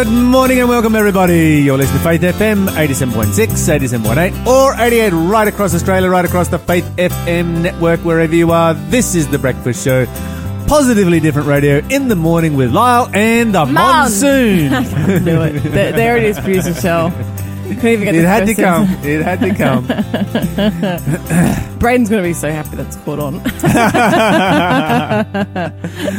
Good morning and welcome everybody. You're listening to Faith FM 87.6, 87.8 or 88 right across Australia, right across the Faith FM network, wherever you are. This is The Breakfast Show. Positively different radio in the morning with Lyle and the Mum. monsoon. do it. There, there it is, producer Shell. Couldn't even get it the had to first come. sentence. It had to come. Braden's going to be so happy that's caught on.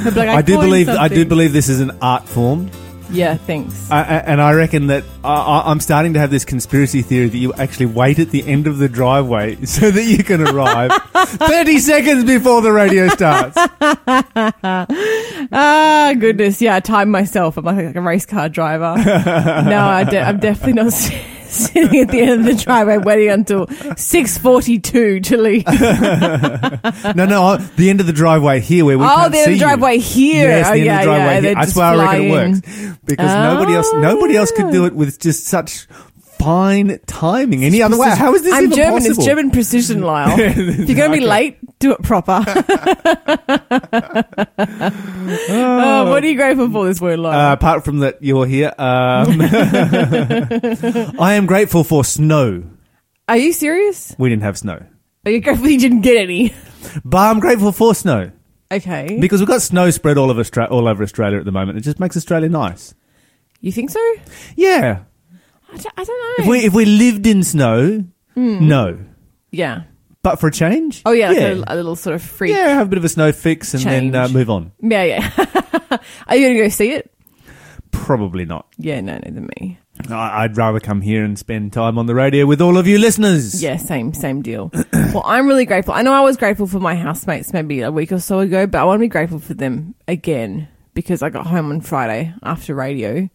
He'll be like, I do believe I do something. believe this is an art form. Yeah, thanks. I, I- and I reckon that I, I'm starting to have this conspiracy theory that you actually wait at the end of the driveway so that you can arrive 30 seconds before the radio starts. Ah, goodness. Yeah, I timed myself. I'm like, a race car driver. no, I de- I'm definitely not sitting at the end of the driveway waiting until 6.42 to leave. No, no, the end of the driveway here where we oh, can't the see the driveway you. here. Yes, oh, the end yeah, of the oh, driveway yeah. here. That's why I reckon it works because nobody else, Oh, nobody else could do oh. it with just such fine timing. Any other way? How is this I'm even German. possible? It's German precision, Lyle. if you're going to be late, do it proper. oh, what are you grateful for this word, Lyle? Uh, apart from that, you're here. Um, I am grateful for snow. are you serious? We didn't have snow, Are you grateful you didn't get any? but I'm grateful for snow. Okay. Because we've got snow spread all over Austra- all over Australia at the moment. It just makes Australia nice. you think so? Yeah. I don't, I don't know. If we if we lived in snow, Hmm. no. yeah. But for a change, Oh, yeah, like A, a little sort of freak. yeah, have a bit of a snow fix and then uh, move on. Yeah, yeah. are you going to go see it? Probably not. Yeah, no, than me. I- I'd rather come here and spend time on the radio with all of you listeners. Yeah, same, same deal. well, I'm really grateful. I know I was grateful for my housemates maybe a week or so ago, but I want to be grateful for them again because I got home on Friday after radio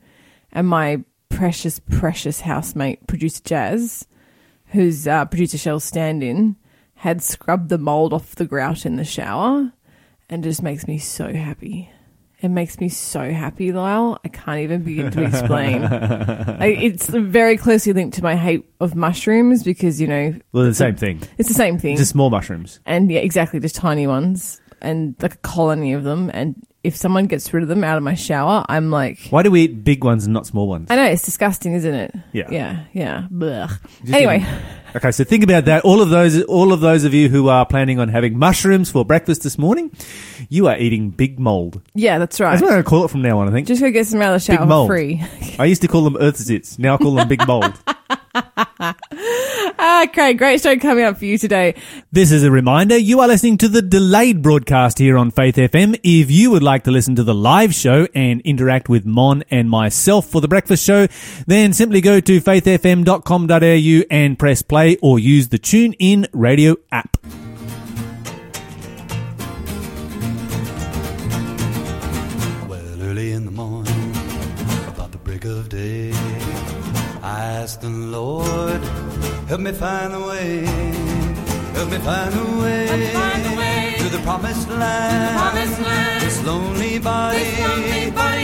and my precious, precious housemate, producer Jazz, who's uh, producer Shell's stand in, had scrubbed the mold off the grout in the shower and just makes me so happy. It makes me so happy, Lyle. I can't even begin to explain. I, it's very closely linked to my hate of mushrooms because, you know, Well, the same thing. it's the same thing. Just small mushrooms. and yeah, exactly, just tiny ones and like a colony of them. And if someone gets rid of them out of my shower, I'm like, Why do we eat big ones and not small ones? I know, it's disgusting, isn't it? Yeah. Yeah, yeah. Blech. Just Anyway, Okay, so think about that. All of those, all of those of you who are planning on having mushrooms for breakfast this morning, you are eating big mold. yeah, that's right. That's what I'm going to call it from now on. I think. Just go get some out of the Big shower mold. free. I used to call them earth zits. Now I call them big mold. okay, great show coming up for you today. This is a reminder you are listening to the delayed broadcast here on Faith FM. If you would like to listen to the live show and interact with Mon and myself for the breakfast show, then simply go to faithfm.com.au and press play or use the Tune In radio app. I asked the Lord, help me find the way, help me find the way, to the promised land. This lonely body,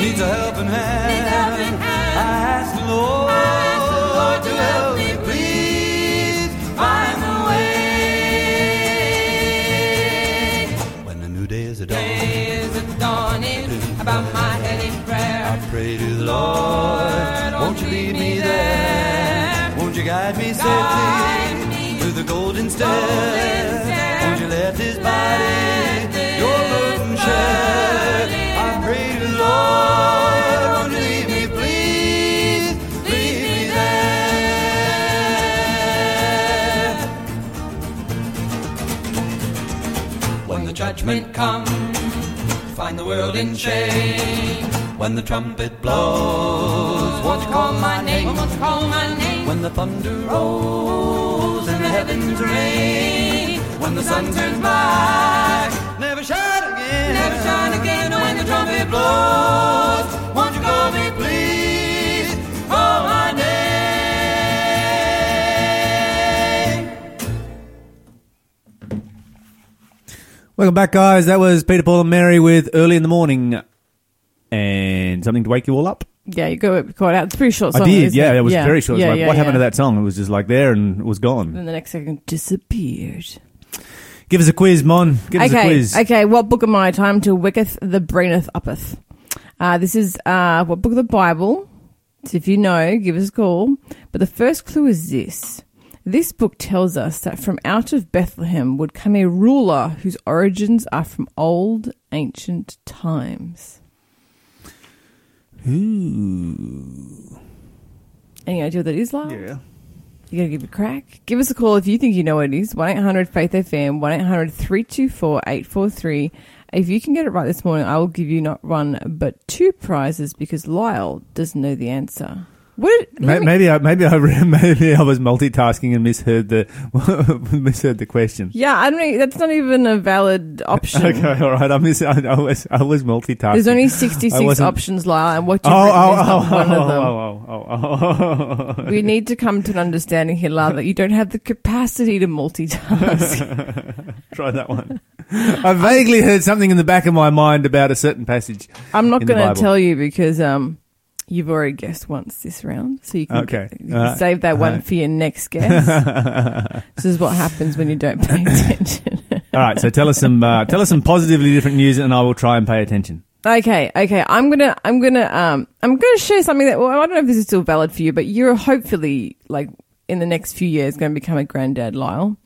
needs a helping hand. I asked the Lord, to help me, please find the way. When the new day is a dawn. is a dawning about my head in prayer. I pray to the Lord, won't you lead me you guide me safely to the golden stair? Won't you let this body your burden share? I pray to the Lord, won't you lead me, please, lead me there? When the judgment comes, find the world in shame. When the trumpet blows, won't you call my name? Won't you call my name? When the thunder rolls and the heavens rain, when the sun turns black, never shine again, Never shine again when the trumpet blows. Won't you call me, please? Call my name. Welcome back, guys. That was Peter, Paul, and Mary with Early in the Morning. And something to wake you all up? Yeah, you go quite out. It's a pretty short song. I did, yeah. it? It was very short. Yeah, like, yeah, what happened to that song? It was just like there and it was gone. Then the next second disappeared. Give us a quiz, Mon. Give us a okay, quiz. okay. What book am I? Time to wicketh the braineth uppeth. Uh, this is uh, what book of the Bible So if you know, give us a call. But the first clue is this. This book tells us that from out of Bethlehem would come a ruler whose origins are from old ancient times. Ooh. Any idea what that is, Lyle? Yeah. You gotta give it a crack. Give us a call if you think you know what it is. 1 800 Faith FM, 1 800 324 843. If you can get it right this morning, I will give you not one but two prizes because Lyle doesn't know the answer. What? Ma- let me- Maybe I maybe I maybe I was multitasking and misheard the misheard the question. yeah, I don't. That's not even a valid option. Okay, all right. I miss. I, I was I was multitasking. There's only 66 options, Lyle, and what Oh you've oh written is oh not one of them. oh oh oh oh. We need to come to an understanding here, Lyle, that you don't have the capacity to multitask. Try that one. I vaguely heard something in the back of my mind about a certain passage. I'm not going to tell you because um, you've already guessed once this round, so you can, Okay. you can All right. save that one for your next guess. this is what happens when you don't pay attention. All right, so tell us some uh, tell us some positively different news, and I will try and pay attention. okay, okay. I'm gonna, I'm gonna, um, I'm gonna share something that. Well, I don't know if this is still valid for you, but you're hopefully like in the next few years going to become a granddad, Lyle.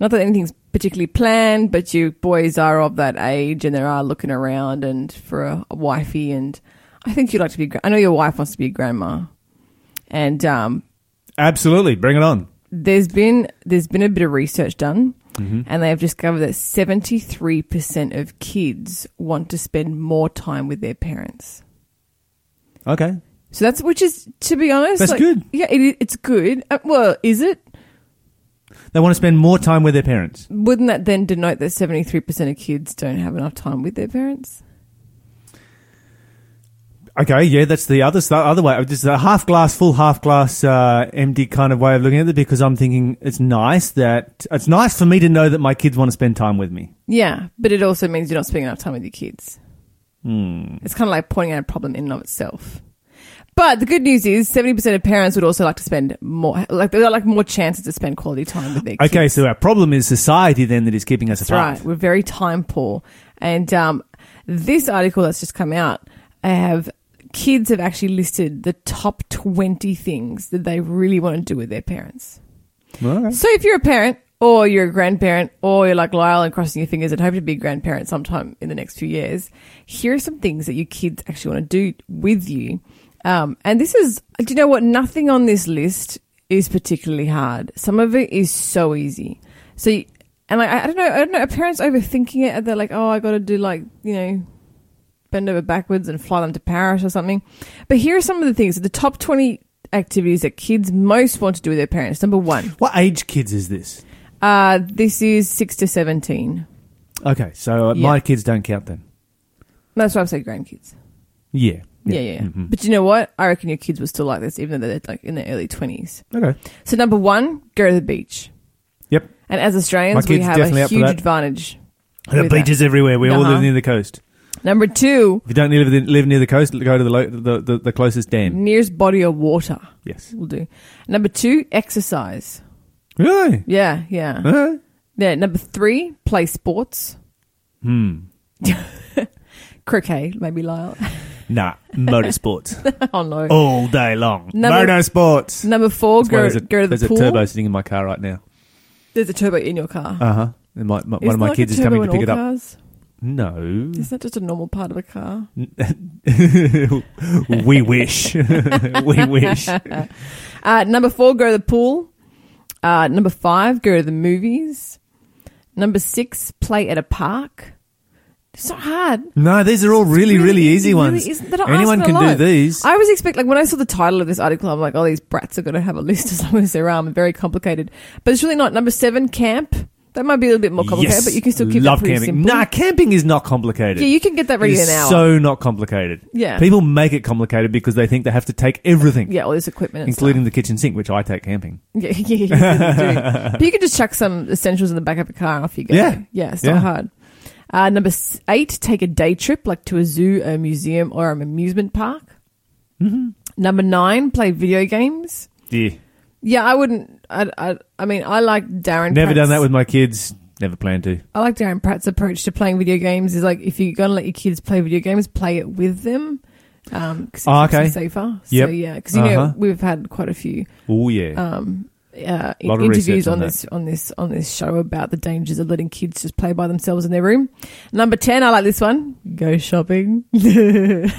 Not that anything's particularly planned, but you boys are of that age and they are looking around and for a, a wifey. And I think you'd like to be. I know your wife wants to be a grandma, and um, Absolutely, bring it on. there's been there's been a bit of research done, Mm-hmm. and they have discovered that 73 percent of kids want to spend more time with their parents. Okay, So that's which is to be honest, That's like- good. Yeah, it, i- it's good. Uh, well, is it? they want to spend more time with their parents. Wouldn't that then denote that 73 percent of kids don't have enough time with their parents? Okay, yeah, that's the other the other way. Just a half glass full, half glass uh, empty kind of way of looking at it. Because I'm thinking it's nice that it's nice for me to know that my kids want to spend time with me. Yeah, but it also means you're not spending enough time with your kids. Hmm. It's kind of like pointing out a problem in and of itself. But the good news is, seventy percent of parents would also like to spend more, like they'd like more chances to spend quality time with their kids. Okay, so our problem is society then that is keeping us That's apart. right. We're very time poor. And um, this article that's just come out, I have kids have actually listed the top 20 things that they really want to do with their parents. So if you're a parent or you're a grandparent or you're like Lyle and crossing your fingers and hope to be a grandparent sometime in the next few years, here are some things that your kids actually want to do with you. Um, and this is, do you know what? Nothing on this list is particularly hard. Some of it is so easy. So, you, and like, I, I don't know, I don't know, are parents overthinking it? They're like, oh, I got to do like, you know, bend over backwards and fly them to Paris or something. But here are some of the things, the top 20 activities that kids most want to do with their parents. Number one, What age kids is this? uh, this is 6 to 17. Okay, so uh, Yeah. my kids don't count then. That's why I say grandkids. Yeah. Yeah, yeah. Mhm. But you know what? I reckon your kids will still like this, even though they're like in their early 20s. Okay. So, number one, go to the beach. Yep. And as Australians, we kid's have definitely a up for huge that. advantage. There are with that. beaches everywhere. We all Uh-huh. live near the coast. Number two, If you don't live, live near the coast, go to the, lo- the, the, the closest dam. nearest body of water Yes. we'll do. Number two, exercise. Really? Yeah, yeah. Huh? Yeah. Number three, play sports. Hmm. Croquet, maybe Lyle. Nah, motorsports. oh no. all day long. Number- Motorsports. Number four, That's why go, there's a, go to the there's pool. a turbo sitting in my car right now. There's a turbo in your car. Uh huh. My, my, one Isn't of my there like kids a is coming to in pick it up. Cars? No. Isn't that just a normal part of a car? we wish. we wish. Uh, number four, go to the pool. Uh, number five, go to the movies. Number six, play at a park. It's not hard. No, these are all really, really, easy It ones. isn't. They're not Anyone can do these. I was expecting, like, when I saw the title of this article, I'm like, oh, these brats are going to have a list as long as their arm. And very complicated. But it's really not. Number seven, camp. That might be a little bit more complicated, yes. but you can still keep Love that pretty camping. simple. Nah, camping is not complicated. yeah, you can get that ready It in is an hour. so not complicated. Yeah. People make it complicated because they think they have to take everything, yeah, all this equipment and including the kitchen sink, which I take camping. stuff. Yeah, yeah, yeah. but you can just chuck some essentials in the back of the car and off you go. Yeah. Yeah, it's Yeah. not hard. Uh, number s- eight, take a day trip, like to a zoo, a museum, or an amusement park. Mm-hmm. Number nine, play video games. Yeah. Yeah, I wouldn't. I, I, I mean, I like Darren. Never Pratt's- done that with my kids. Never plan to. I like Darren Pratt's approach to playing video games. Is like if you're gonna let your kids play video games, play it with them. Um, 'cause Oh, it them okay. Safer. Yep. So yeah, because you know Uh-huh. we've had quite a few Oh yeah. um, uh, interviews on on this on this on this show about the dangers of letting kids just play by themselves in their room. Number ten, I like this one. Go shopping. this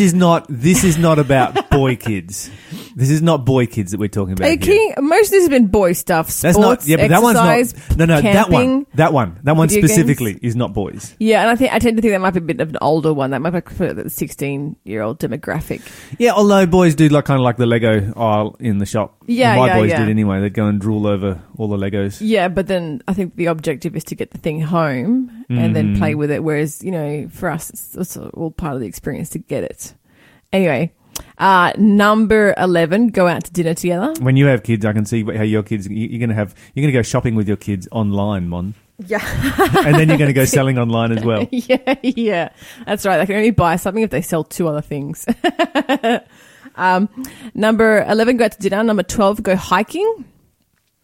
is not. This is not about boy kids. This is not boy kids that we're talking about. Here. Most of this has been boy stuff. Sports, That's not. Yeah, but that one's exercise, not. No, no, that one. camping. That one. That one video games. specifically is not boys. Yeah, and I think I tend to think that might be a bit of an older one. That might be for the sixteen-year-old demographic. Yeah, although boys do like kind of like the Lego aisle in the shop. Yeah, my yeah, boys yeah. did anyway. They'd go and drool over all the Legos. Yeah, but then I think the objective is to get the thing home and then Mm. play with it. Whereas you know, for us, it's, it's all part of the experience to get it. Anyway, uh, number eleven, go out to dinner together. When you have kids, I can see how your kids. you- You're going to have. You're going to go shopping with your kids online, Mon, Yeah, and then you're going to go selling online as well. yeah, yeah. That's right. They can only buy something if they sell two other things. um, number eleven, go out to dinner. Number twelve, go hiking.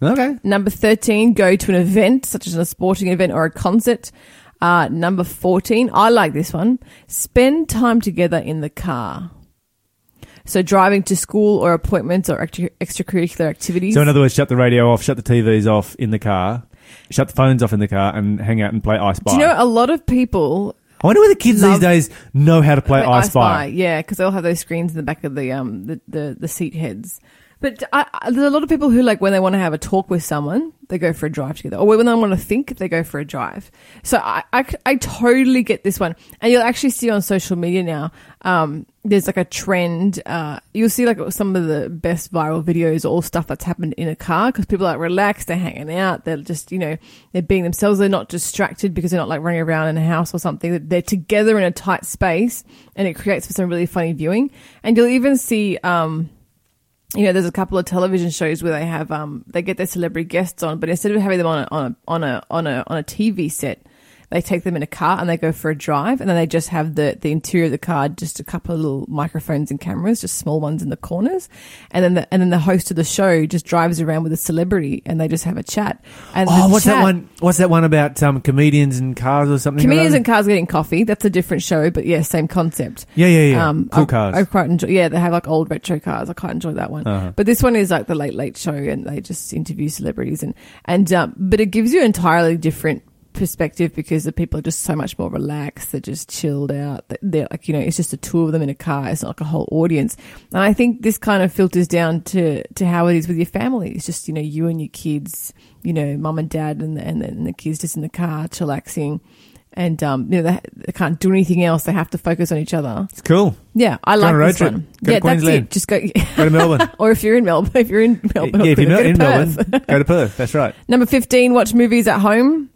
Okay. Number 13, go to an event, such as a sporting event or a concert. Uh, number 14, I like this one. Spend time together in the car. So driving to school or appointments or extra- extracurricular activities. So in other words, shut the radio off, shut the TVs off in the car, shut the phones off in the car, and hang out and play I Spy. Do you know a lot of people I wonder whether kids Love- these days know how to play ice. Spy. Yeah, because they'll have those screens in the back of the um the the, the seat heads. But I, I, there's a lot of people who like when they want to have a talk with someone, they go for a drive together, or when they want to think, they go for a drive. So I, I, I totally get this one, and you'll actually see on social media now. Um, there's like a trend. Uh, you'll see like some of the best viral videos, all stuff that's happened in a car because people are like relaxed, they're hanging out, they're just you know they're being themselves, they're not distracted because they're not like running around in a house or something. They're together in a tight space, and it creates for some really funny viewing. And you'll even see. Um, you know, there's a couple of television shows where they have um they get their celebrity guests on, but instead of having them on a on a on a on a on a TV set, they take them in a car and they go for a drive, and then they just have the the interior of the car, just a couple of little microphones and cameras, just small ones in the corners, and then the and then the host of the show just drives around with a celebrity, and they just have a chat. And Oh, what's that one? What's that one about um, comedians and cars or something? Comedians and cars getting coffee. That's a different show, but yeah, same concept. yeah, yeah, yeah. cool I, cars. I quite enjoy. Yeah, they have like old retro cars. I quite enjoy that one. Uh-huh. But this one is like the Late Late Show, and they just interview celebrities and and um, but it gives you an entirely different perspective because the people are just so much more relaxed. They're just chilled out. They- They're like you know, it's just the two of them in a car. It's not like a whole audience. And I think this kind of filters down to to how it is with your family. It's just you know you and your kids, you know, mum and dad, and and, and the kids just in the car chillaxing. And um, you know they, they can't do anything else. They have to focus on each other. it's cool. Yeah, I like on a road this trip. one. Go to yeah, that's it. Just go, Go to Melbourne. or if you're in Melbourne, if you're in Melbourne, yeah, if you're not in Perth. Melbourne, go to Perth. That's right. Number fifteen, watch movies at home.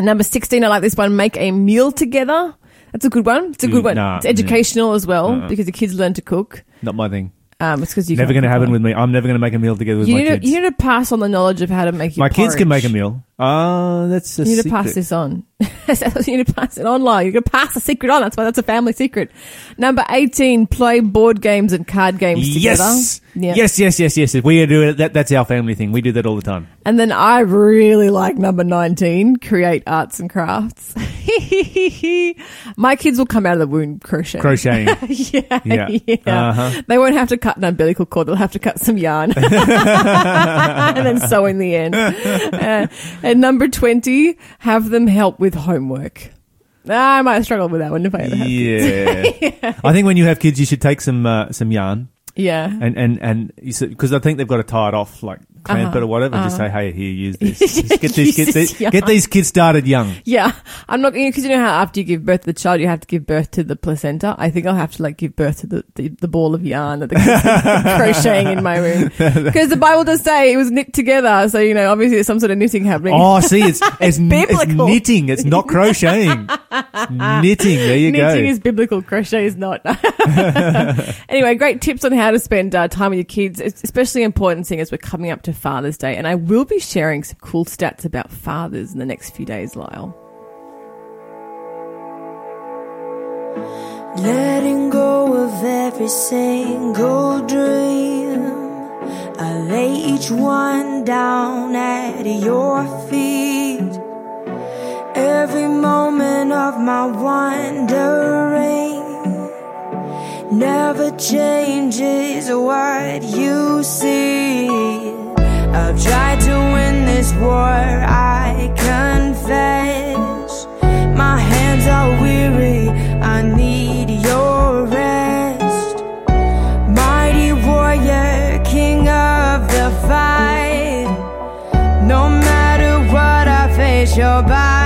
Number sixteen, I like this one. Make a meal together. That's a good one. It's a good Mm, one. nah, it's educational as well Uh-uh. because the kids learn to cook. Not my thing. Um, it's because you Never going to happen with me. I'm never going to make a meal together with You my need, kids. to, you need to pass on the knowledge of how to make your my kids can make a porridge. Oh, that's a You need to pass this on. you need to pass it on, You're going to pass the secret on. That's why that's a family secret. Number 18, play board games and card games together. Yes. Yeah. yes, yes, yes, yes, yes. We do it. That, that's our family thing. We do that all the time. And then I really like number 19, create arts and crafts. My kids will come out of the womb crocheting. Crocheting. yeah. Yeah. yeah. Uh-huh. They won't have to cut an umbilical cord. They'll have to cut some yarn and then sew in the end. Uh, and number 20, have them help with homework. Ah, I might struggle with that one if I ever have kids. Yeah. I think when you have kids, you should take some uh, some yarn Yeah. and and and because I think they've got to tie it off like clamp Uh-huh. it or whatever. Just Uh-huh. say, hey, here, use this. Just get these Use kids this get these kids started young. Yeah, I'm not because you know how after you give birth to the child, you have to give birth to the placenta. I think I'll have to like give birth to the, the, the ball of yarn that the kids are crocheting in my room because the Bible does say it was knit together. So you know, obviously, there's some sort of knitting happening. Oh, see, it's it's, it's biblical. knitting. It's not crocheting. It's knitting. There you go. Knitting is biblical, crochet is not. anyway, great tips on how to spend uh, time with your kids. It's especially important seeing as we're coming up to Father's Day. And I will be sharing some cool stats about fathers in the next few days, Lyle. Letting go of every single dream. I lay each one down at your feet. Every moment of my wandering never changes what you see. I've tried to win this war, I confess. My hands are weary, I need your rest. Mighty warrior, king of the fight. No matter what I face, you're by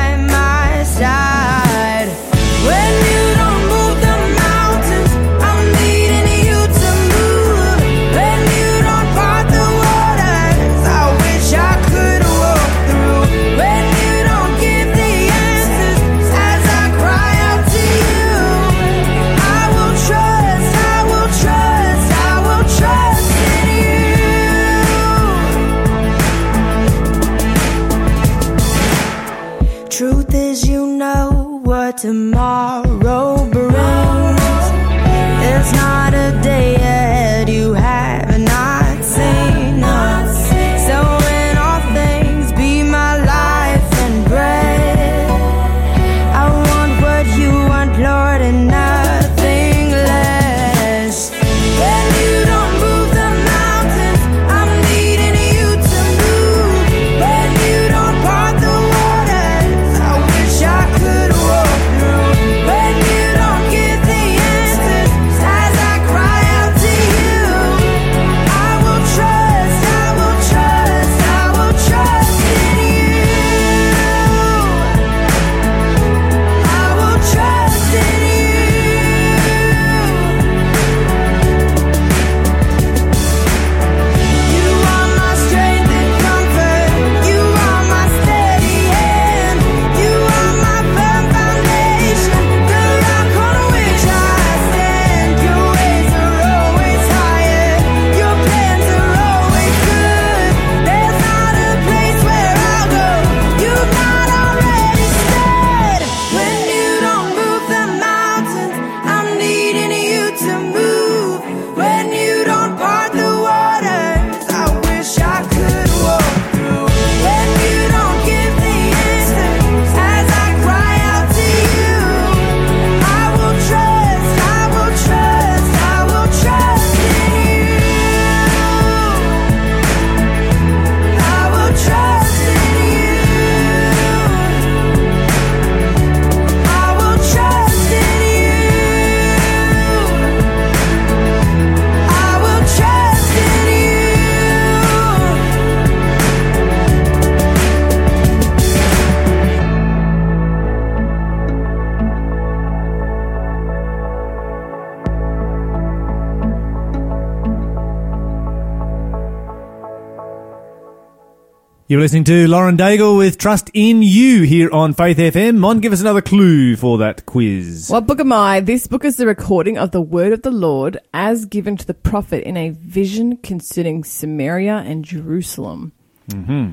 You're listening to Lauren Daigle with Trust in You here on Faith FM. Mon, give us another clue for that quiz. What book am I? This book is the recording of the word of the Lord as given to the prophet in a vision concerning Samaria and Jerusalem. Mm-hmm.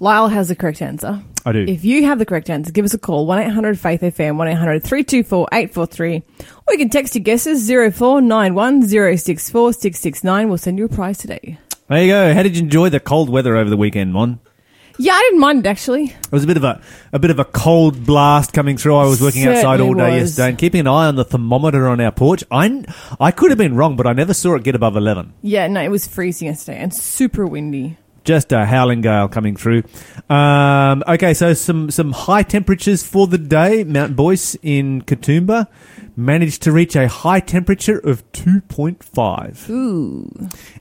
Lyle has the correct answer. I do. If you have the correct answer, give us a call 1 800 Faith FM 1 800 324 843 or you can text your guesses 0491 064 669. We'll send you a prize today. There you go. How did you enjoy the cold weather over the weekend, Mon? Yeah, I didn't mind it actually. It was a bit of a a bit of a cold blast coming through. I was working outside all day was. yesterday and keeping an eye on the thermometer on our porch. I I could have been wrong, but I never saw it get above eleven. Yeah, no, it was freezing yesterday and super windy. Just a howling gale coming through. Um, okay, so some some high temperatures for the day. Mount Boyce in Katoomba managed to reach a high temperature of two point five. Ooh.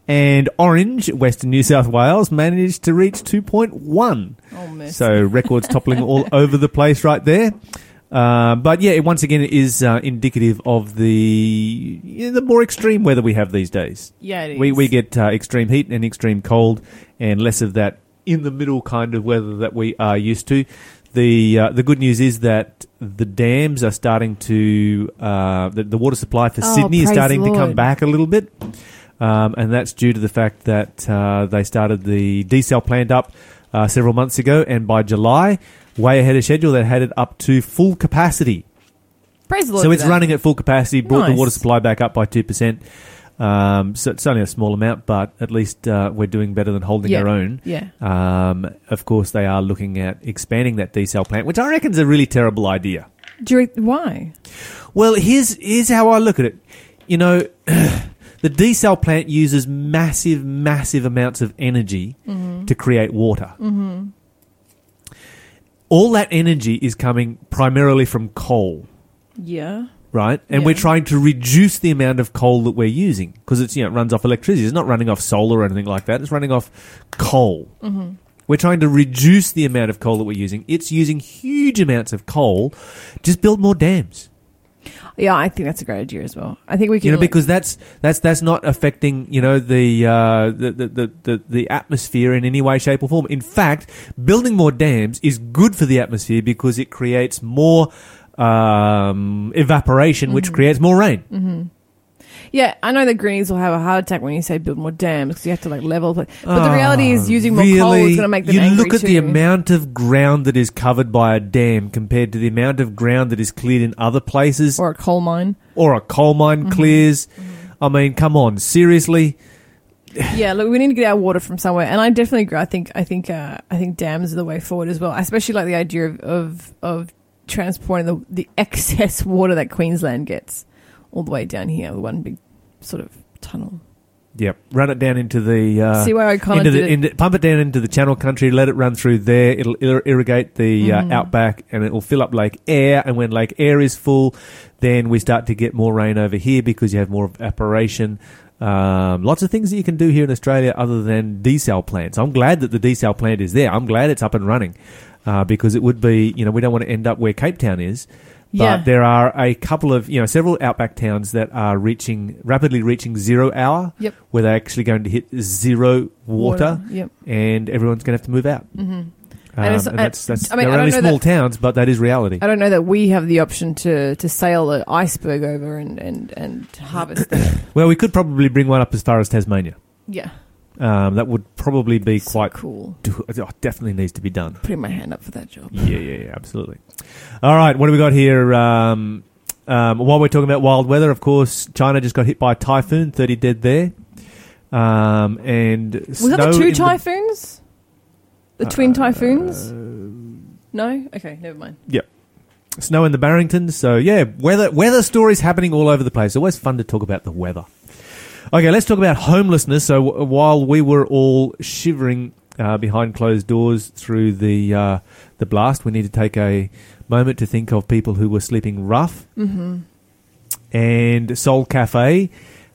and Orange, Western New South Wales, managed to reach 2.1. Oh. So records toppling all over the place right there. Uh, but yeah, it once again is uh, indicative of the yeah, the more extreme weather we have these days. Yeah, it is. We we get uh, extreme heat and extreme cold, and less of that in the middle kind of weather that we are used to. The uh, the good news is that the dams are starting to uh, the, the water supply for Oh, Sydney is starting the to come back a little bit, um, and that's due to the fact that uh, they started the desal plant up uh, several months ago, and by July, way ahead of schedule, they had it up to full capacity. Praise the Lord. So it's running at full capacity, brought the water supply back up by 2%. Um, so it's only a small amount, but at least uh, we're doing better than holding Yeah. our own. Yeah. Um, of course, they are looking at expanding that desal plant, which I reckon is a really terrible idea. Do you, why? Well, here's here's how I look at it. You know, the desal plant uses massive, massive amounts of energy to create water. Mm-hmm. All that energy is coming primarily from coal, Yeah. Right? And we're trying to reduce the amount of coal that we're using because it's you know it runs off electricity. It's not running off solar or anything like that. It's running off coal. We're trying to reduce the amount of coal that we're using. It's using huge amounts of coal. Just build more dams. Yeah, I think that's a great idea as well. I think we can. you know because that's that's that's not affecting you know the, uh, the, the, the the the atmosphere in any way shape or form in fact building more dams is good for the atmosphere because it creates more um, evaporation which creates more rain Yeah, I know the greenies will have a heart attack when you say build more dams because you have to like level. But the reality is, using more coal is going to make them Ah, you look at too. the amount of ground that is covered by a dam compared to the amount of ground that is cleared in other places or a coal mine. or a coal mine Mm-hmm. clears i mean come on seriously yeah, look, we need to get our water from somewhere, and I definitely agree. I think, I think, uh, I think dams are the way forward as well. Especially like the idea of of, of transporting the the excess water that Queensland gets all the way down here with one big sort of tunnel. Yep, run it down into the uh, See where I kind into the it? into, pump it down into the Channel Country. Let it run through there. It'll ir- irrigate the Mm-hmm. uh, outback, and it will fill up Lake Eyre. And when Lake Eyre is full, then we start to get more rain over here because you have more evaporation. Um, lots of things that you can do here in Australia other than desal plants. I'm glad that the desal plant is there. I'm glad it's up and running uh, because it would be, you know, we don't want to end up where Cape Town is. But Yeah. there are a couple of, you know, several outback towns that are reaching, rapidly reaching zero hour, Yep. where they're actually going to hit zero water, Yep. and everyone's going to have to move out. Mm-hmm. Um, it's- and that's, that's I mean, they're only know small that- towns, but that is reality. I don't know that we have the option to, to sail an iceberg over and, and, and harvest. Well, we could probably bring one up as far as Tasmania. yeah. Um, that would probably be So quite cool. oh, definitely needs to be done. Putting my hand up for that job. Yeah, yeah, yeah, absolutely. All right, what do we got here? Um, um, while we're talking about wild weather, of course, China just got hit by a typhoon, 30 dead there. Um, and Was that the two typhoons? The twin typhoons? no? Okay, never mind. Yep. Snow in the Barringtons. So yeah, weather weather stories happening all over the place. Always fun to talk about the weather. Okay, let's talk about homelessness. So w- while we were all shivering uh, behind closed doors through the uh, the blast, we need to take a moment to think of people who were sleeping rough. Mm-hmm. And Soul Cafe.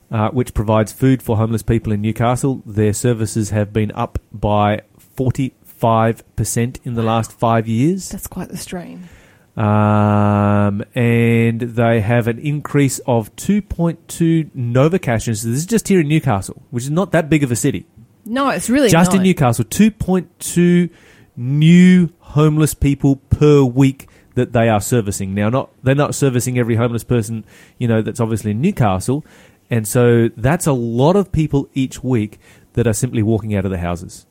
Uh, which provides food for homeless people in Newcastle. Their services have been up by 45% in the last five years. That's quite the strain. Um, and they have an increase of 2.2 Novocastrians. This is just here in Newcastle, which is not that big of a city. No, it's really just in. Newcastle, 2.2 new homeless people per week that they are servicing. Now, not they're not servicing every homeless person, you know, that's obviously in Newcastle, and so that's a lot of people each week that are simply walking out of their houses.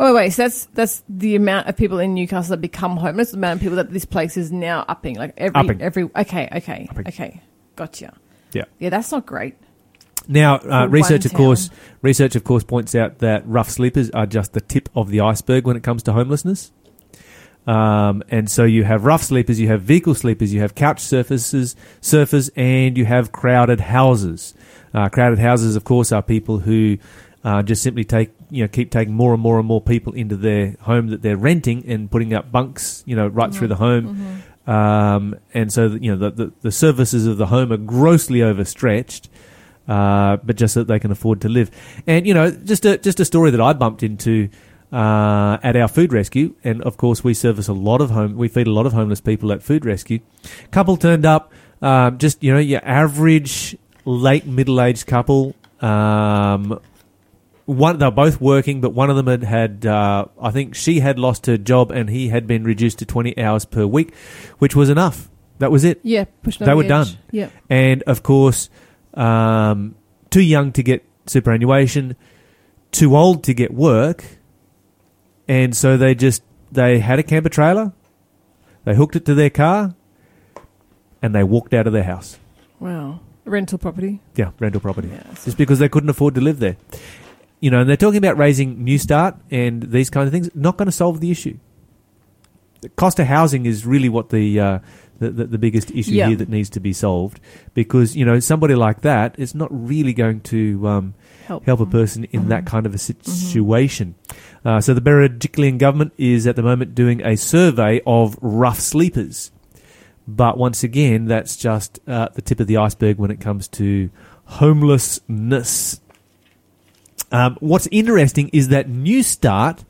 Wait, wait. So that's that's the amount of people in Newcastle that become homeless. The amount of people that this place is now upping. Like every Upping. every. Okay, okay, Upping. okay. Gotcha. Yeah. Yeah, that's not great. Now, uh, research, of course, research, of course, points out that rough sleepers are just the tip of the iceberg when it comes to homelessness. Um, and so you have rough sleepers, you have vehicle sleepers, you have couch surfers, surfers, and you have crowded houses. Uh, crowded houses, of course, are people who uh, just simply take, you know, keep taking more and more and more people into their home that they're renting and putting up bunks, you know, right through the home. Um, and so, you know, the, the, the services of the home are grossly overstretched uh, but just so that they can afford to live. And you know, just a just a story that I bumped into uh, at our food rescue, and of course we service a lot of home, we feed a lot of homeless people at food rescue. Couple turned up, um, just you know, your average late middle aged couple. Um, one they're both working, but one of them had had uh, I think she had lost her job, and he had been reduced to twenty hours per week, which was enough. That was it. Yeah, pushing They were the done. Yeah. And of course, um, too young to get superannuation, too old to get work, and so they just they had a camper trailer, they hooked it to their car, and they walked out of their house. Wow. Rental property. Yeah, rental property, Yeah. just because they couldn't afford to live there. You know, and they're talking about raising Newstart and these kinds of things. Not going to solve the issue. The cost of housing is really what the uh, the, the, the biggest issue Yeah. here that needs to be solved because you know somebody like that is not really going to um, Help. help a person in that Mm-hmm. kind of a situation. Uh, so the Berejiklian government is at the moment doing a survey of rough sleepers. But once again, that's just uh, the tip of the iceberg when it comes to homelessness. Um, what's interesting is that Newstart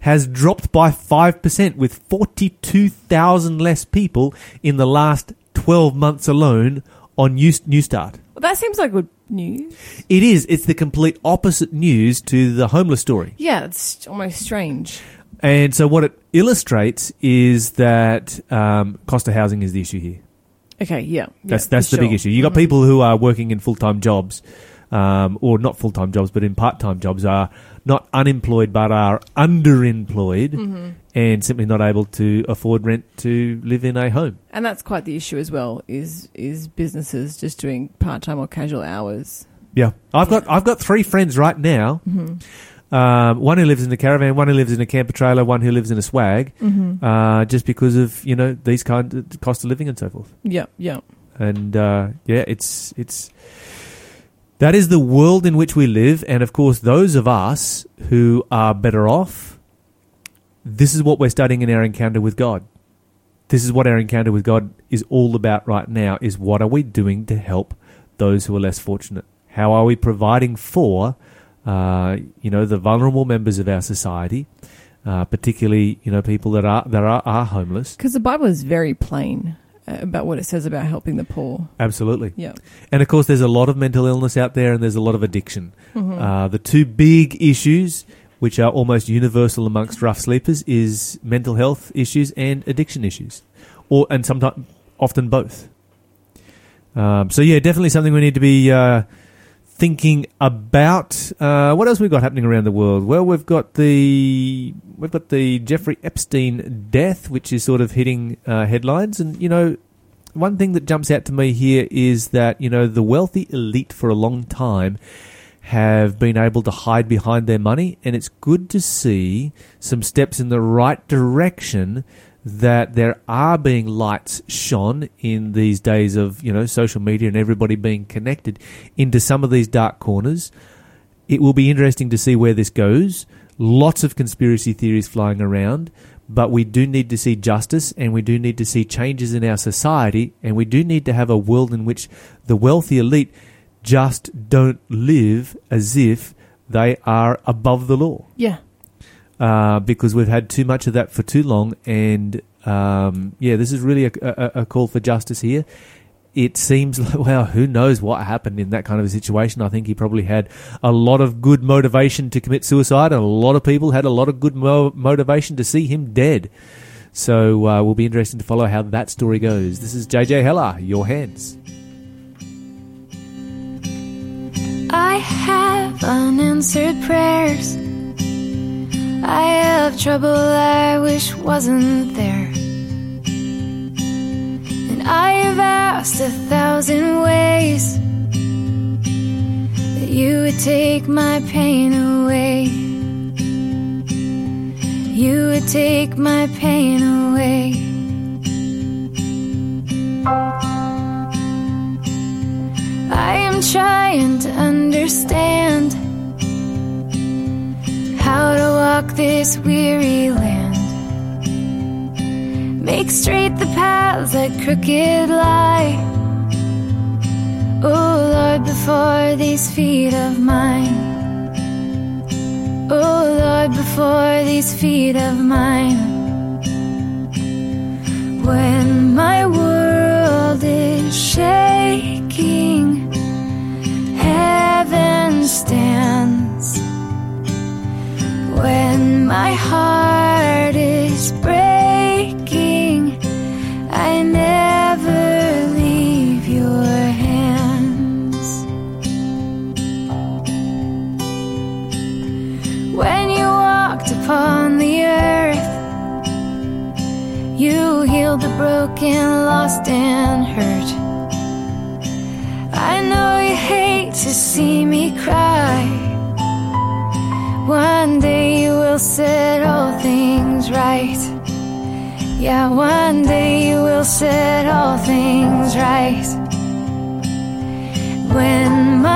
has dropped by 5% with 42,000 less people in the last 12 months alone on New, Newstart. Well, that seems like good news. It is. It's the complete opposite news to the homeless story. Yeah, it's almost strange. And so what it illustrates is that um, cost of housing is the issue here. Okay, yeah. That's yeah, that's the big issue. You got Mhm. people who are working in full time jobs, um, or not full time jobs, but in part time jobs, are not unemployed but are underemployed Mm-hmm. and simply not able to afford rent to live in a home. And that's quite the issue as well. Is is businesses just doing part time or casual hours? Yeah, I've got I've got three friends right now. Um, one who lives in a caravan, one who lives in a camper trailer, one who lives in a swag, uh, just because of you know these kind of cost of living and so forth. Yeah, yeah. and uh, yeah, it's it's that is the world in which we live, and of course, those of us who are better off. This is what we're studying in our encounter with God. This is what our encounter with God is all about right now. Is what are we doing to help those who are less fortunate? How are we providing for, uh, you know, the vulnerable members of our society, uh, particularly you know people that are that are, are homeless? Because the Bible is very plain about what it says about helping the poor. Absolutely. Yeah. And of course, there's a lot of mental illness out there, and there's a lot of addiction. Mm-hmm. Uh, the two big issues, which are almost universal amongst rough sleepers, is mental health issues and addiction issues, or and sometimes often both. Um, so yeah, definitely something we need to be uh, thinking about. Uh, what else we've got happening around the world? Well, we've got the we've got the Jeffrey Epstein death, which is sort of hitting uh, headlines, and you know one thing that jumps out to me here is that you know the wealthy elite for a long time have been able to hide behind their money, and it's good to see some steps in the right direction. That there are being lights shone in these days of you know social media and everybody being connected into some of these dark corners. It will be interesting to see where this goes. Lots of conspiracy theories flying around, but we do need to see justice and we do need to see changes in our society and we do need to have a world in which the wealthy elite just don't live as if they are above the law Yeah. Uh, because we've had too much of that for too long. And um, yeah, this is really a, a, a call for justice here. It seems like, well, who knows what happened in that kind of a situation. I think he probably had a lot of good motivation to commit suicide, and a lot of people had a lot of good mo- motivation to see him dead. So uh, will be interesting to follow how that story goes. This is JJ Heller, your hands. I have unanswered prayers. I have trouble I wish wasn't there. And I have asked a thousand ways that you would take my pain away. You would take my pain away. I am trying to understand how to walk this weary land. Make straight the paths that crooked lie. Oh Lord, before these feet of mine. Oh Lord, before these feet of mine. When my world is shaking, heaven stands. When my heart is breaking, I never leave your hands. When you walked upon the earth, you healed the broken, lost, and hurt. I know you hate to see me cry. One day you will set all things right. Yeah, one day you will set all things right. When my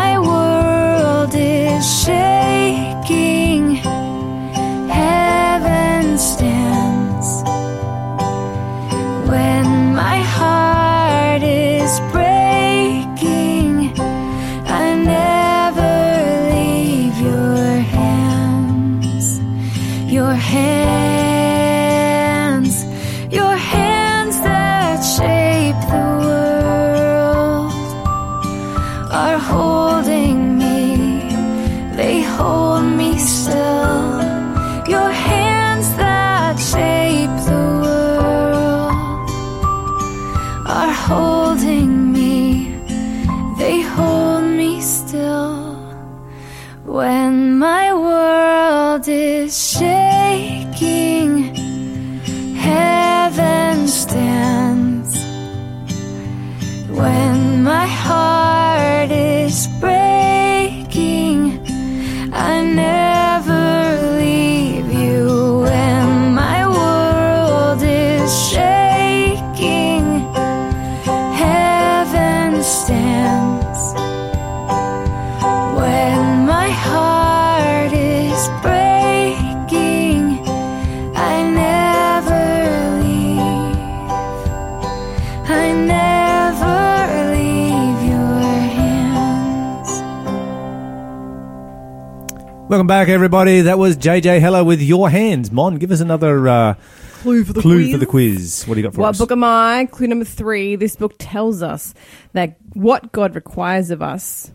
Welcome back, everybody. That was JJ Heller with Your Hands. Mon, give us another uh, Clue for the clue quiz. for the quiz. What do you got for What us? book am I? Clue number three. This book tells us that what God requires of us,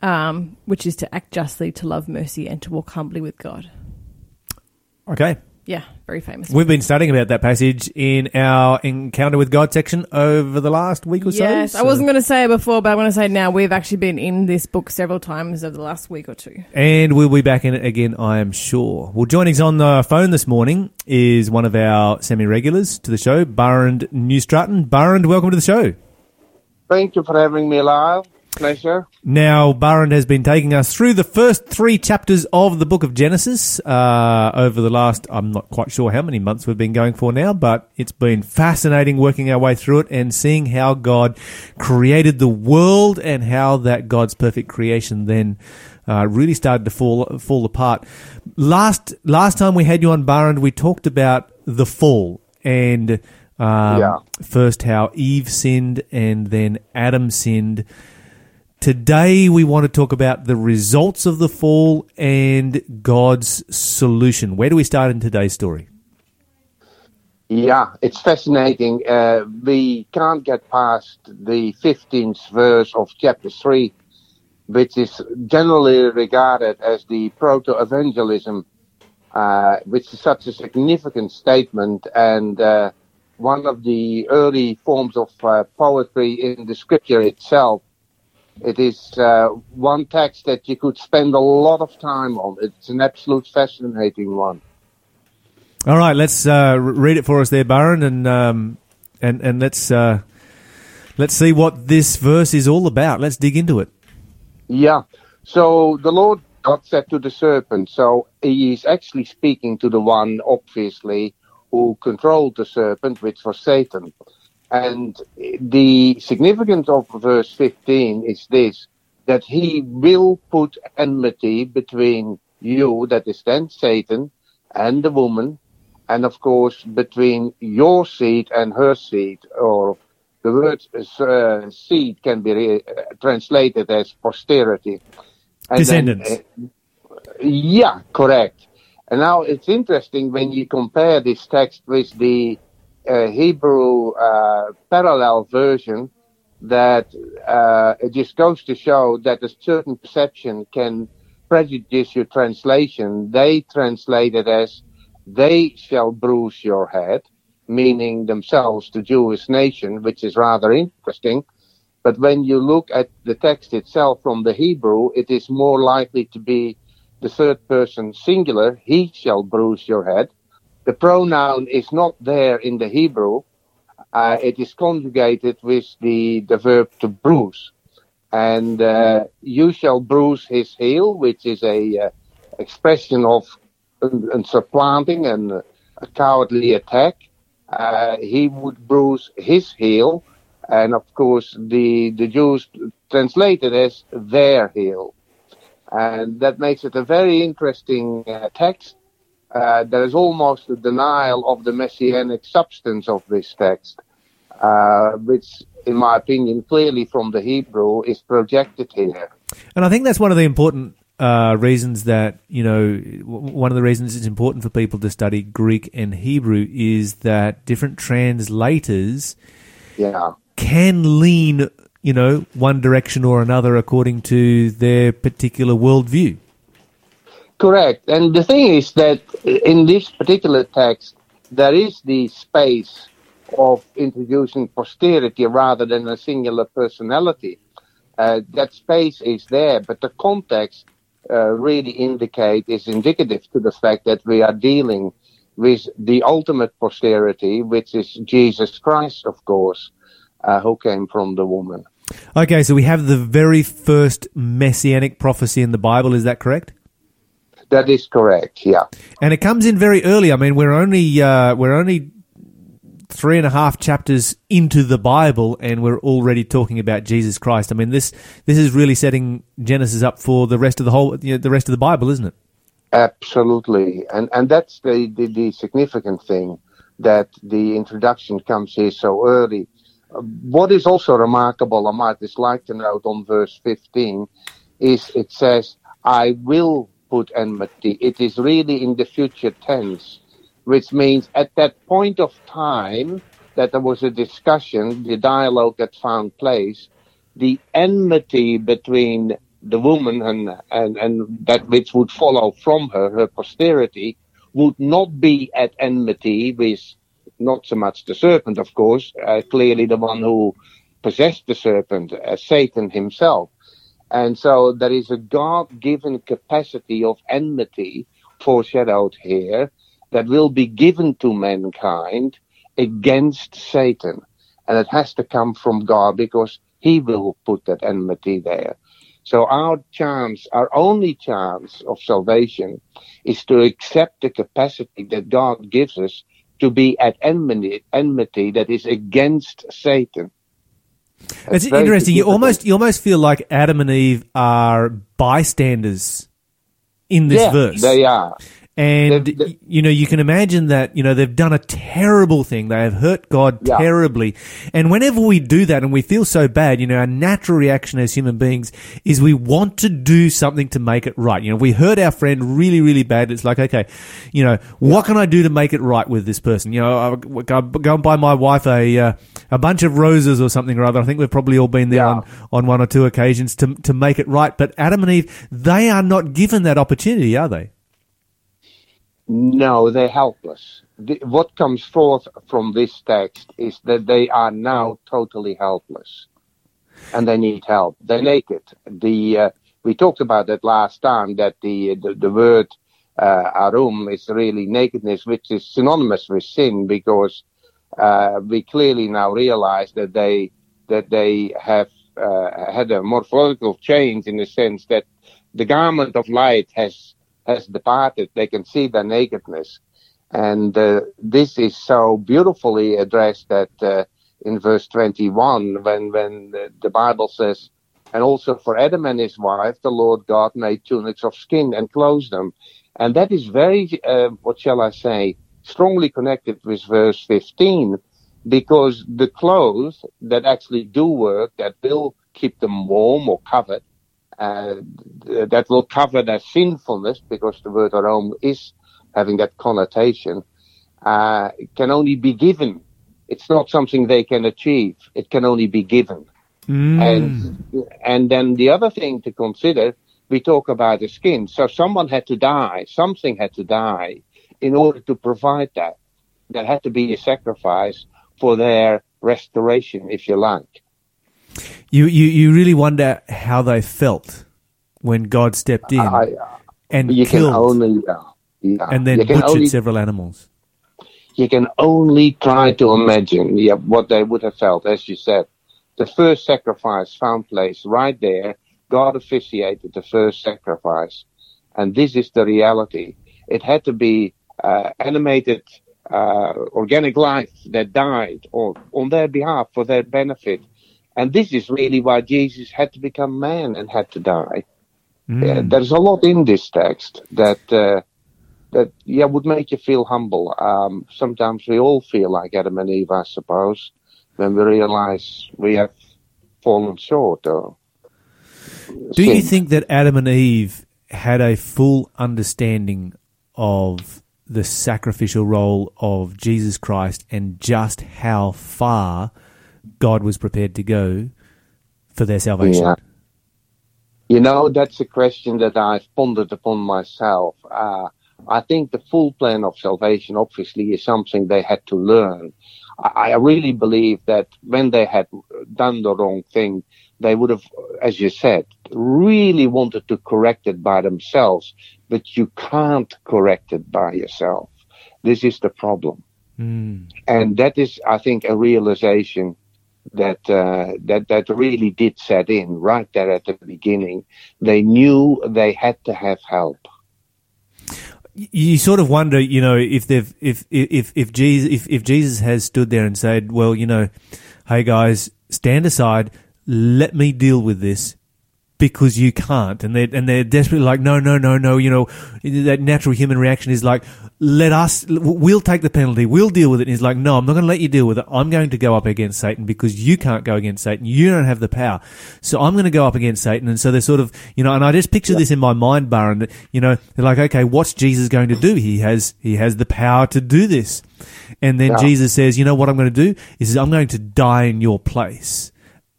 um, which is to act justly, to love mercy, and to walk humbly with God. Okay. Yeah, very famous. We've been studying about that passage in our Encounter with God section over the last week or so. yes, I wasn't going to say it before, but I want to say it now. We've actually been in this book several times over the last week or two. And we'll be back in it again, I am sure. Well, joining us on the phone this morning is one of our semi-regulars to the show, Burrand New Stratton. Burrand, welcome to the show. Thank you for having me live. Pleasure. Now, Burrand has been taking us through the first three chapters of the book of Genesis uh, over the last, I'm not quite sure how many months we've been going for now, but it's been fascinating working our way through it and seeing how God created the world and how that God's perfect creation then uh, really started to fall fall apart. Last last time we had you on Burrand, we talked about the fall and um, Yeah. first how Eve sinned and then Adam sinned. Today, we want to talk about the results of the fall and God's solution. Where do we start in today's story? Yeah, it's fascinating. Uh, we can't get past the 15th verse of chapter 3, which is generally regarded as the proto-evangelium, uh, which is such a significant statement and uh, one of the early forms of uh, poetry in the scripture itself. It is uh, one text that you could spend a lot of time on. It's an absolute fascinating one. All right, let's uh, read it for us there, Baron, and um, and and let's uh, let's see what this verse is all about. Let's dig into it. Yeah. So the Lord God said to the serpent, so he is actually speaking to the one, obviously, who controlled the serpent, which was Satan. And the significance of verse 15 is this, that he will put enmity between you, that is then Satan, and the woman, and of course between your seed and her seed, or the word uh, seed can be re- uh, translated as posterity. And then, Descendants. uh, yeah, correct. And now it's interesting when you compare this text with the uh, Hebrew uh, parallel version that uh, it just goes to show that a certain perception can prejudice your translation. They translate it as they shall bruise your head, meaning themselves, the Jewish nation, which is rather interesting. But when you look at the text itself from the Hebrew, it is more likely to be the third person singular, he shall bruise your head. The pronoun is not there in the Hebrew. Uh, it is conjugated with the, the verb to bruise. And uh, you shall bruise his heel, which is a uh, expression of a, a supplanting and a cowardly attack. uh, he would bruise his heel, and of course the the Jews translated as their heel, and that makes it a very interesting uh, text. Uh, there is almost a denial of the messianic substance of this text, uh, which, in my opinion, clearly from the Hebrew is projected here. And I think that's one of the important uh, reasons that you know w- one of the reasons it's important for people to study Greek and Hebrew is that different translators Yeah. can lean you know one direction or another according to their particular worldview. Correct. And the thing is that in this particular text, there is the space of introducing posterity rather than a singular personality. Uh, that space is there, but the context uh, really indicate is indicative to the fact that we are dealing with the ultimate posterity, which is Jesus Christ, of course, uh, who came from the woman. Okay, so we have the very first messianic prophecy in the Bible. Is that correct? That is correct. Yeah. And it comes in very early. I mean, we're only uh, we're only three and a half chapters into the Bible, and we're already talking about Jesus Christ. I mean, this this is really setting Genesis up for the rest of the whole you know, the rest of the Bible, isn't it? Absolutely, and and that's the, the the significant thing that the introduction comes here so early. What is also remarkable, I might just like to note on verse 15, is it says, "I will put enmity." It is really in the future tense, which means at that point of time that there was a discussion, the dialogue that found place, the enmity between the woman and, and, and that which would follow from her, her posterity, would not be at enmity with not so much the serpent, of course, uh, clearly the one who possessed the serpent, uh, Satan himself. And so there is a God given capacity of enmity foreshadowed here that will be given to mankind against Satan. And it has to come from God because he will put that enmity there. So our chance, our only chance of salvation is to accept the capacity that God gives us to be at enmity, enmity that is against Satan. It's very interesting. You almost you almost feel like Adam and Eve are bystanders in this yeah, verse. They are. And They've- they- you know, you can imagine that you know they've done a terrible thing. They have hurt God Yeah. terribly. And whenever we do that, and we feel so bad, you know, our natural reaction as human beings is we want to do something to make it right. You know, we hurt our friend really, really bad. It's like, okay, you know, what can I do to make it right with this person? You know, I'll go, go and buy my wife a uh, a bunch of roses or something or other. I think we've probably all been there Yeah. on on one or two occasions to to make it right. But Adam and Eve, they are not given that opportunity, are they? No, they're helpless. The, what comes forth from this text is that they are now totally helpless, and they need help. They're naked. The uh, we talked about that last time that the the, the word uh, arum is really nakedness, which is synonymous with sin, because uh, we clearly now realize that they that they have uh, had a morphological change in the sense that the garment of light has has departed. They can see their nakedness, and uh, this is so beautifully addressed that uh, in verse 21, when when the, Bible says, "And also for Adam and his wife, the Lord God made tunics of skin and clothed them," and that is very, uh, what shall I say, strongly connected with verse 15, because the clothes that actually do work, that will keep them warm or covered, uh, that will cover their sinfulness, because the word arome is having that connotation, uh, can only be given. It's not something they can achieve. It can only be given. And and then the other thing to consider, we talk about the skin. So someone had to die, something had to die in order to provide that. There had to be a sacrifice for their restoration, if you like. You, you, you really wonder how they felt when God stepped in I, and you can killed only uh, yeah, and then you can butchered only, several animals. you can only try to imagine yeah, what they would have felt, as you said. The first sacrifice found place right there. God officiated the first sacrifice. And this is the reality. It had to be uh, animated uh, organic life that died or on their behalf for their benefit. And this is really why Jesus had to become man and had to die. Yeah, there's a lot in this text that uh, that yeah would make you feel humble. Um, sometimes we all feel like Adam and Eve, I suppose, when we realize we have fallen short. Or Do you think that Adam and Eve had a full understanding of the sacrificial role of Jesus Christ and just how far God was prepared to go for their salvation? Yeah. You know, that's a question that I've pondered upon myself. Uh, I think the full plan of salvation obviously is something they had to learn. I, I really believe that when they had done the wrong thing, they would have, as you said, really wanted to correct it by themselves, but you can't correct it by yourself. This is the problem. And that is, I think, a realization that uh, that that really did set in right there at the beginning. They knew they had to have help. you sort of wonder, you know, if they've if if if Jesus if, if Jesus has stood there and said, "Well, you know, hey guys, stand aside, let me deal with this." Because you can't, and they're and they're desperately like, no, no, no, no. You know, that natural human reaction is like, let us, we'll take the penalty, we'll deal with it. And he's like, no, I'm not going to let you deal with it. I'm going to go up against Satan because you can't go against Satan. You don't have the power, so I'm going to go up against Satan. And so they're sort of, you know, and I just picture this in my mind, bar, and you know, they're like, okay, what's Jesus going to do? He has he has the power to do this, and then Yeah. Jesus says, you know what I'm going to do is I'm going to die in your place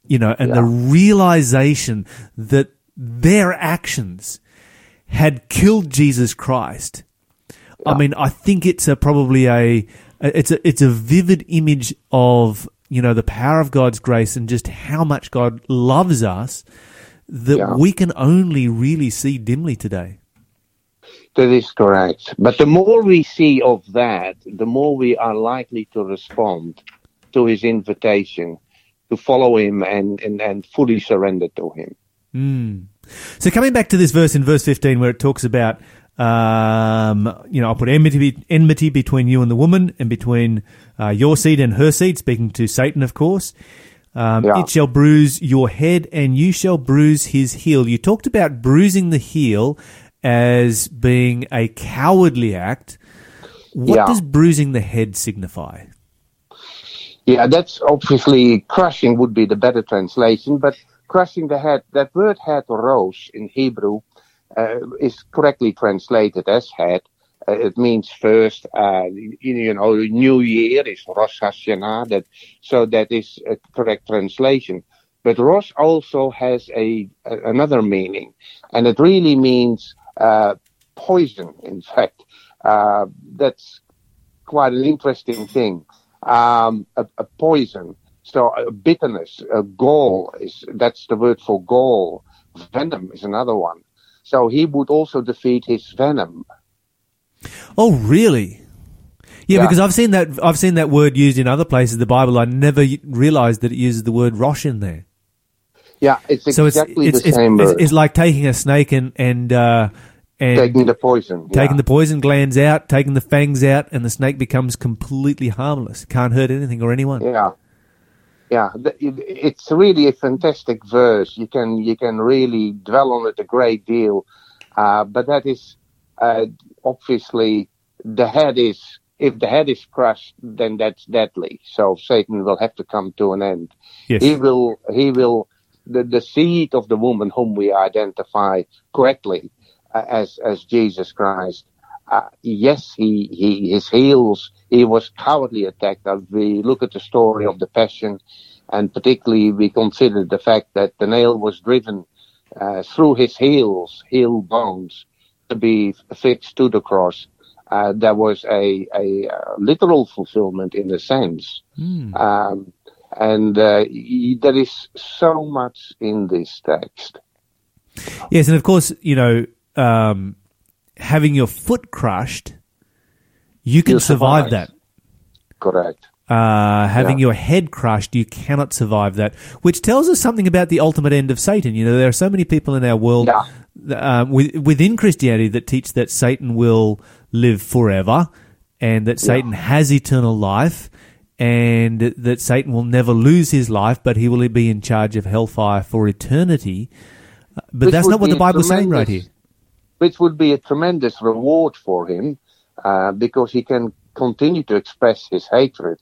you know, and the realization that their actions had killed Jesus Christ. I mean, I think it's a probably a it's a it's a vivid image of you know the power of God's grace and just how much God loves us that Yeah. we can only really see dimly today. That is correct. But the more we see of that, the more we are likely to respond to his invitation to follow him and, and, and fully surrender to him. So coming back to this verse in verse 15 where it talks about, um, you know, I'll put enmity, enmity between you and the woman and between uh, your seed and her seed, speaking to Satan, of course. Um, Yeah. It shall bruise your head and you shall bruise his heel. You talked about bruising the heel as being a cowardly act. What Yeah. does bruising the head signify? Yeah, that's obviously crushing would be the better translation, but crushing the head, that word head or rosh in Hebrew uh, is correctly translated as head. Uh, it means first, uh, you, you know, New Year is Rosh Hashanah, that, so that is a correct translation. But Rosh also has a, a another meaning, and it really means uh, poison. In fact, uh, that's quite an interesting thing. Um, a, a poison. So a bitterness, a gall is that's the word for gall. Venom is another one. So he would also defeat his venom. Oh, really? Yeah, Yeah. because I've seen that. I've seen that word used in other places in the Bible. I never realized that it uses the word rosh in there. Yeah, it's So it's exactly it's, the it's, same it's, word. it's like taking a snake and and uh, and taking the poison. taking yeah. the poison glands out, taking the fangs out, and the snake becomes completely harmless. Can't hurt anything or anyone. Yeah, yeah. It's really a fantastic verse. You can you can really dwell on it a great deal, uh, but that is uh, obviously the head is. If the head is crushed, then that's deadly. So Satan will have to come to an end. Yes. He will. He will. The, the seed of the woman whom we identify correctly as as Jesus Christ. Uh, yes, he, he his heels. He was cowardly attacked. Uh, we look at the story of the Passion, and particularly we consider the fact that the nail was driven uh, through his heels, heel bones, to be fixed to the cross. Uh, there was a, a uh, literal fulfillment in a sense. Um, and uh, there is so much in this text. Yes, and of course, you know, um, having your foot crushed, you can You'll survive, survive. that. Correct. Uh, having Yeah. your head crushed, you cannot survive that, which tells us something about the ultimate end of Satan. You know, there are so many people in our world Yeah. um, with, within Christianity that teach that Satan will live forever and that Satan has eternal life, and that Satan will never lose his life, but he will be in charge of hellfire for eternity. Uh, But Which that's would not what be the Bible's saying right tremendous- here. Which would be a tremendous reward for him uh, because he can continue to express his hatred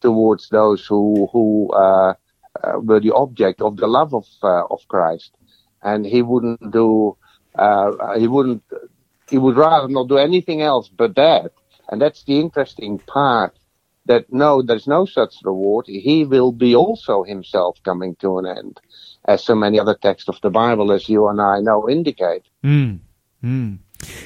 towards those who who uh, uh, were the object of the love of uh, of Christ, and he wouldn't do uh, he wouldn't he would rather not do anything else but that, and that's the interesting part. That no, there's no such reward. He will be also himself coming to an end, as so many other texts of the Bible, as you and I know, indicate. Mm. Mm.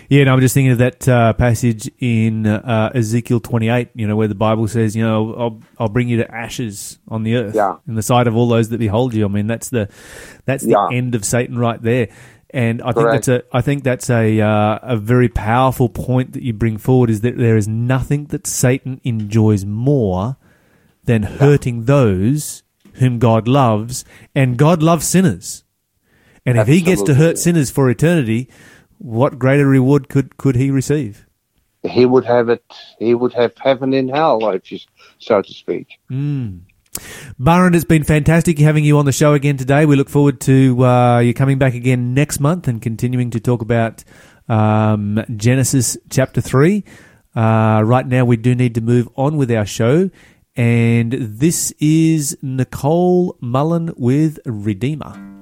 Yeah, and I'm just thinking of that uh, passage in uh, Ezekiel 28, you know, where the Bible says, you know, I'll, I'll bring you to ashes on the earth Yeah. in the sight of all those that behold you. I mean, that's the that's the Yeah. end of Satan right there. And I think Correct. that's a I think that's a uh, a very powerful point that you bring forward is that there is nothing that Satan enjoys more than hurting those whom God loves, and God loves sinners. And if he gets to hurt sinners for eternity, what greater reward could, could he receive? he would have it. He would have heaven in hell, if you, so to speak. Byron, it's been fantastic having you on the show again today. We look forward to uh, you coming back again next month and continuing to talk about um, Genesis chapter 3. Uh, right now, we do need to move on with our show. And this is Nicole Mullen with Redeemer.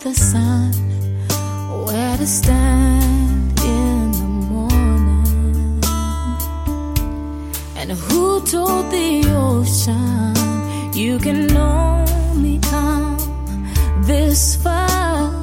The sun where to stand in the morning? And who told the ocean you can only come this far?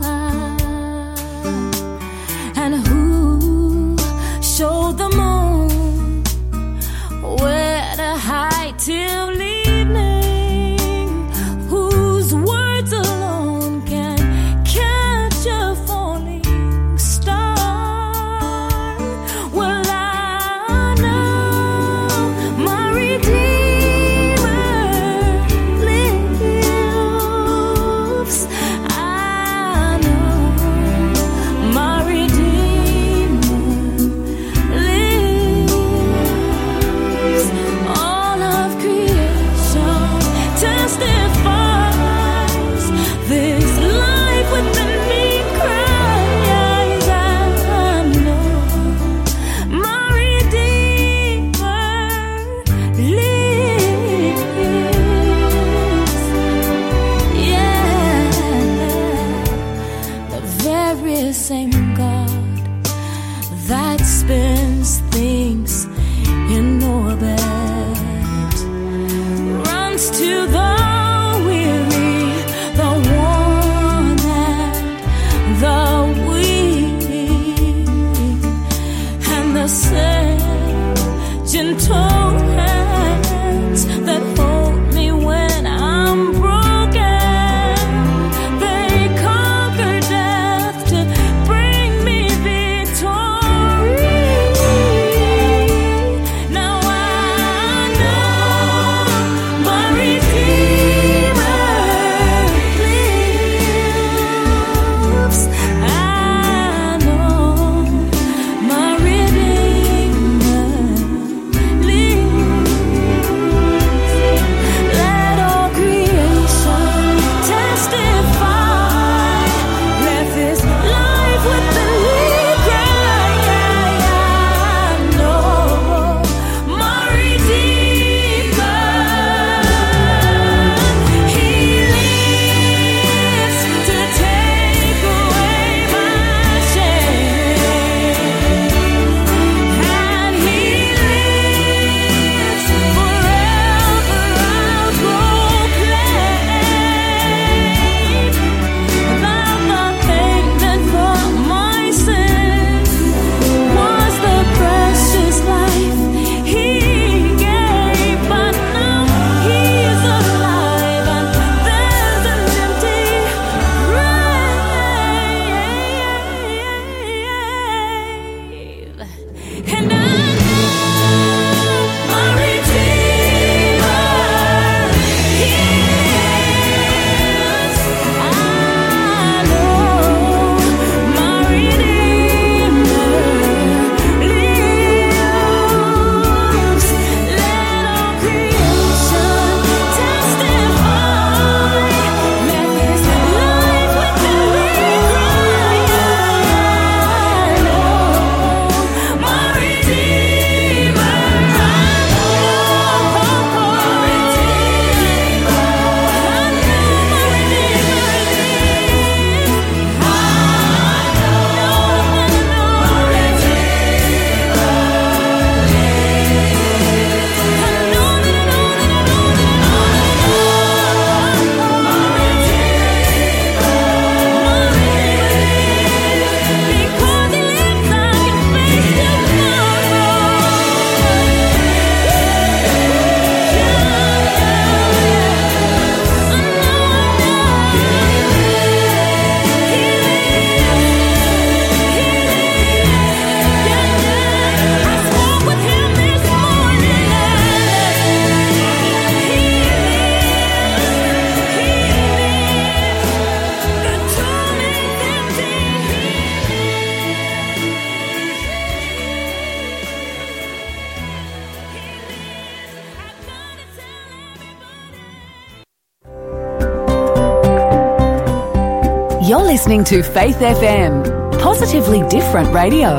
You're listening to Faith FM, positively different radio.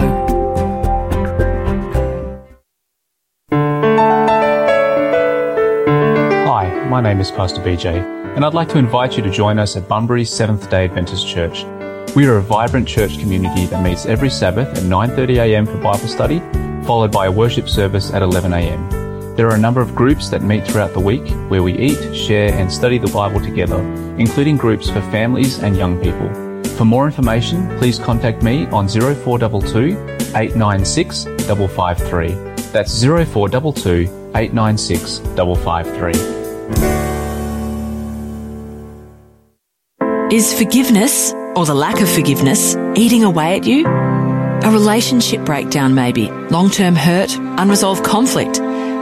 Hi, my name is Pastor BJ, and I'd like to invite you to join us at Bunbury Seventh Day Adventist Church. We are a vibrant church community that meets every Sabbath at 9:30 a.m. for Bible study, followed by a worship service at 11 a.m. There are a number of groups that meet throughout the week where we eat, share, and study the Bible together, including groups for families and young people. For more information, please contact me on 0422 896 553. That's 0422 896 553. Is forgiveness, or the lack of forgiveness, eating away at you? A relationship breakdown, maybe, long term hurt, unresolved conflict.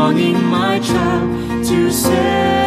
Longing, my child, to set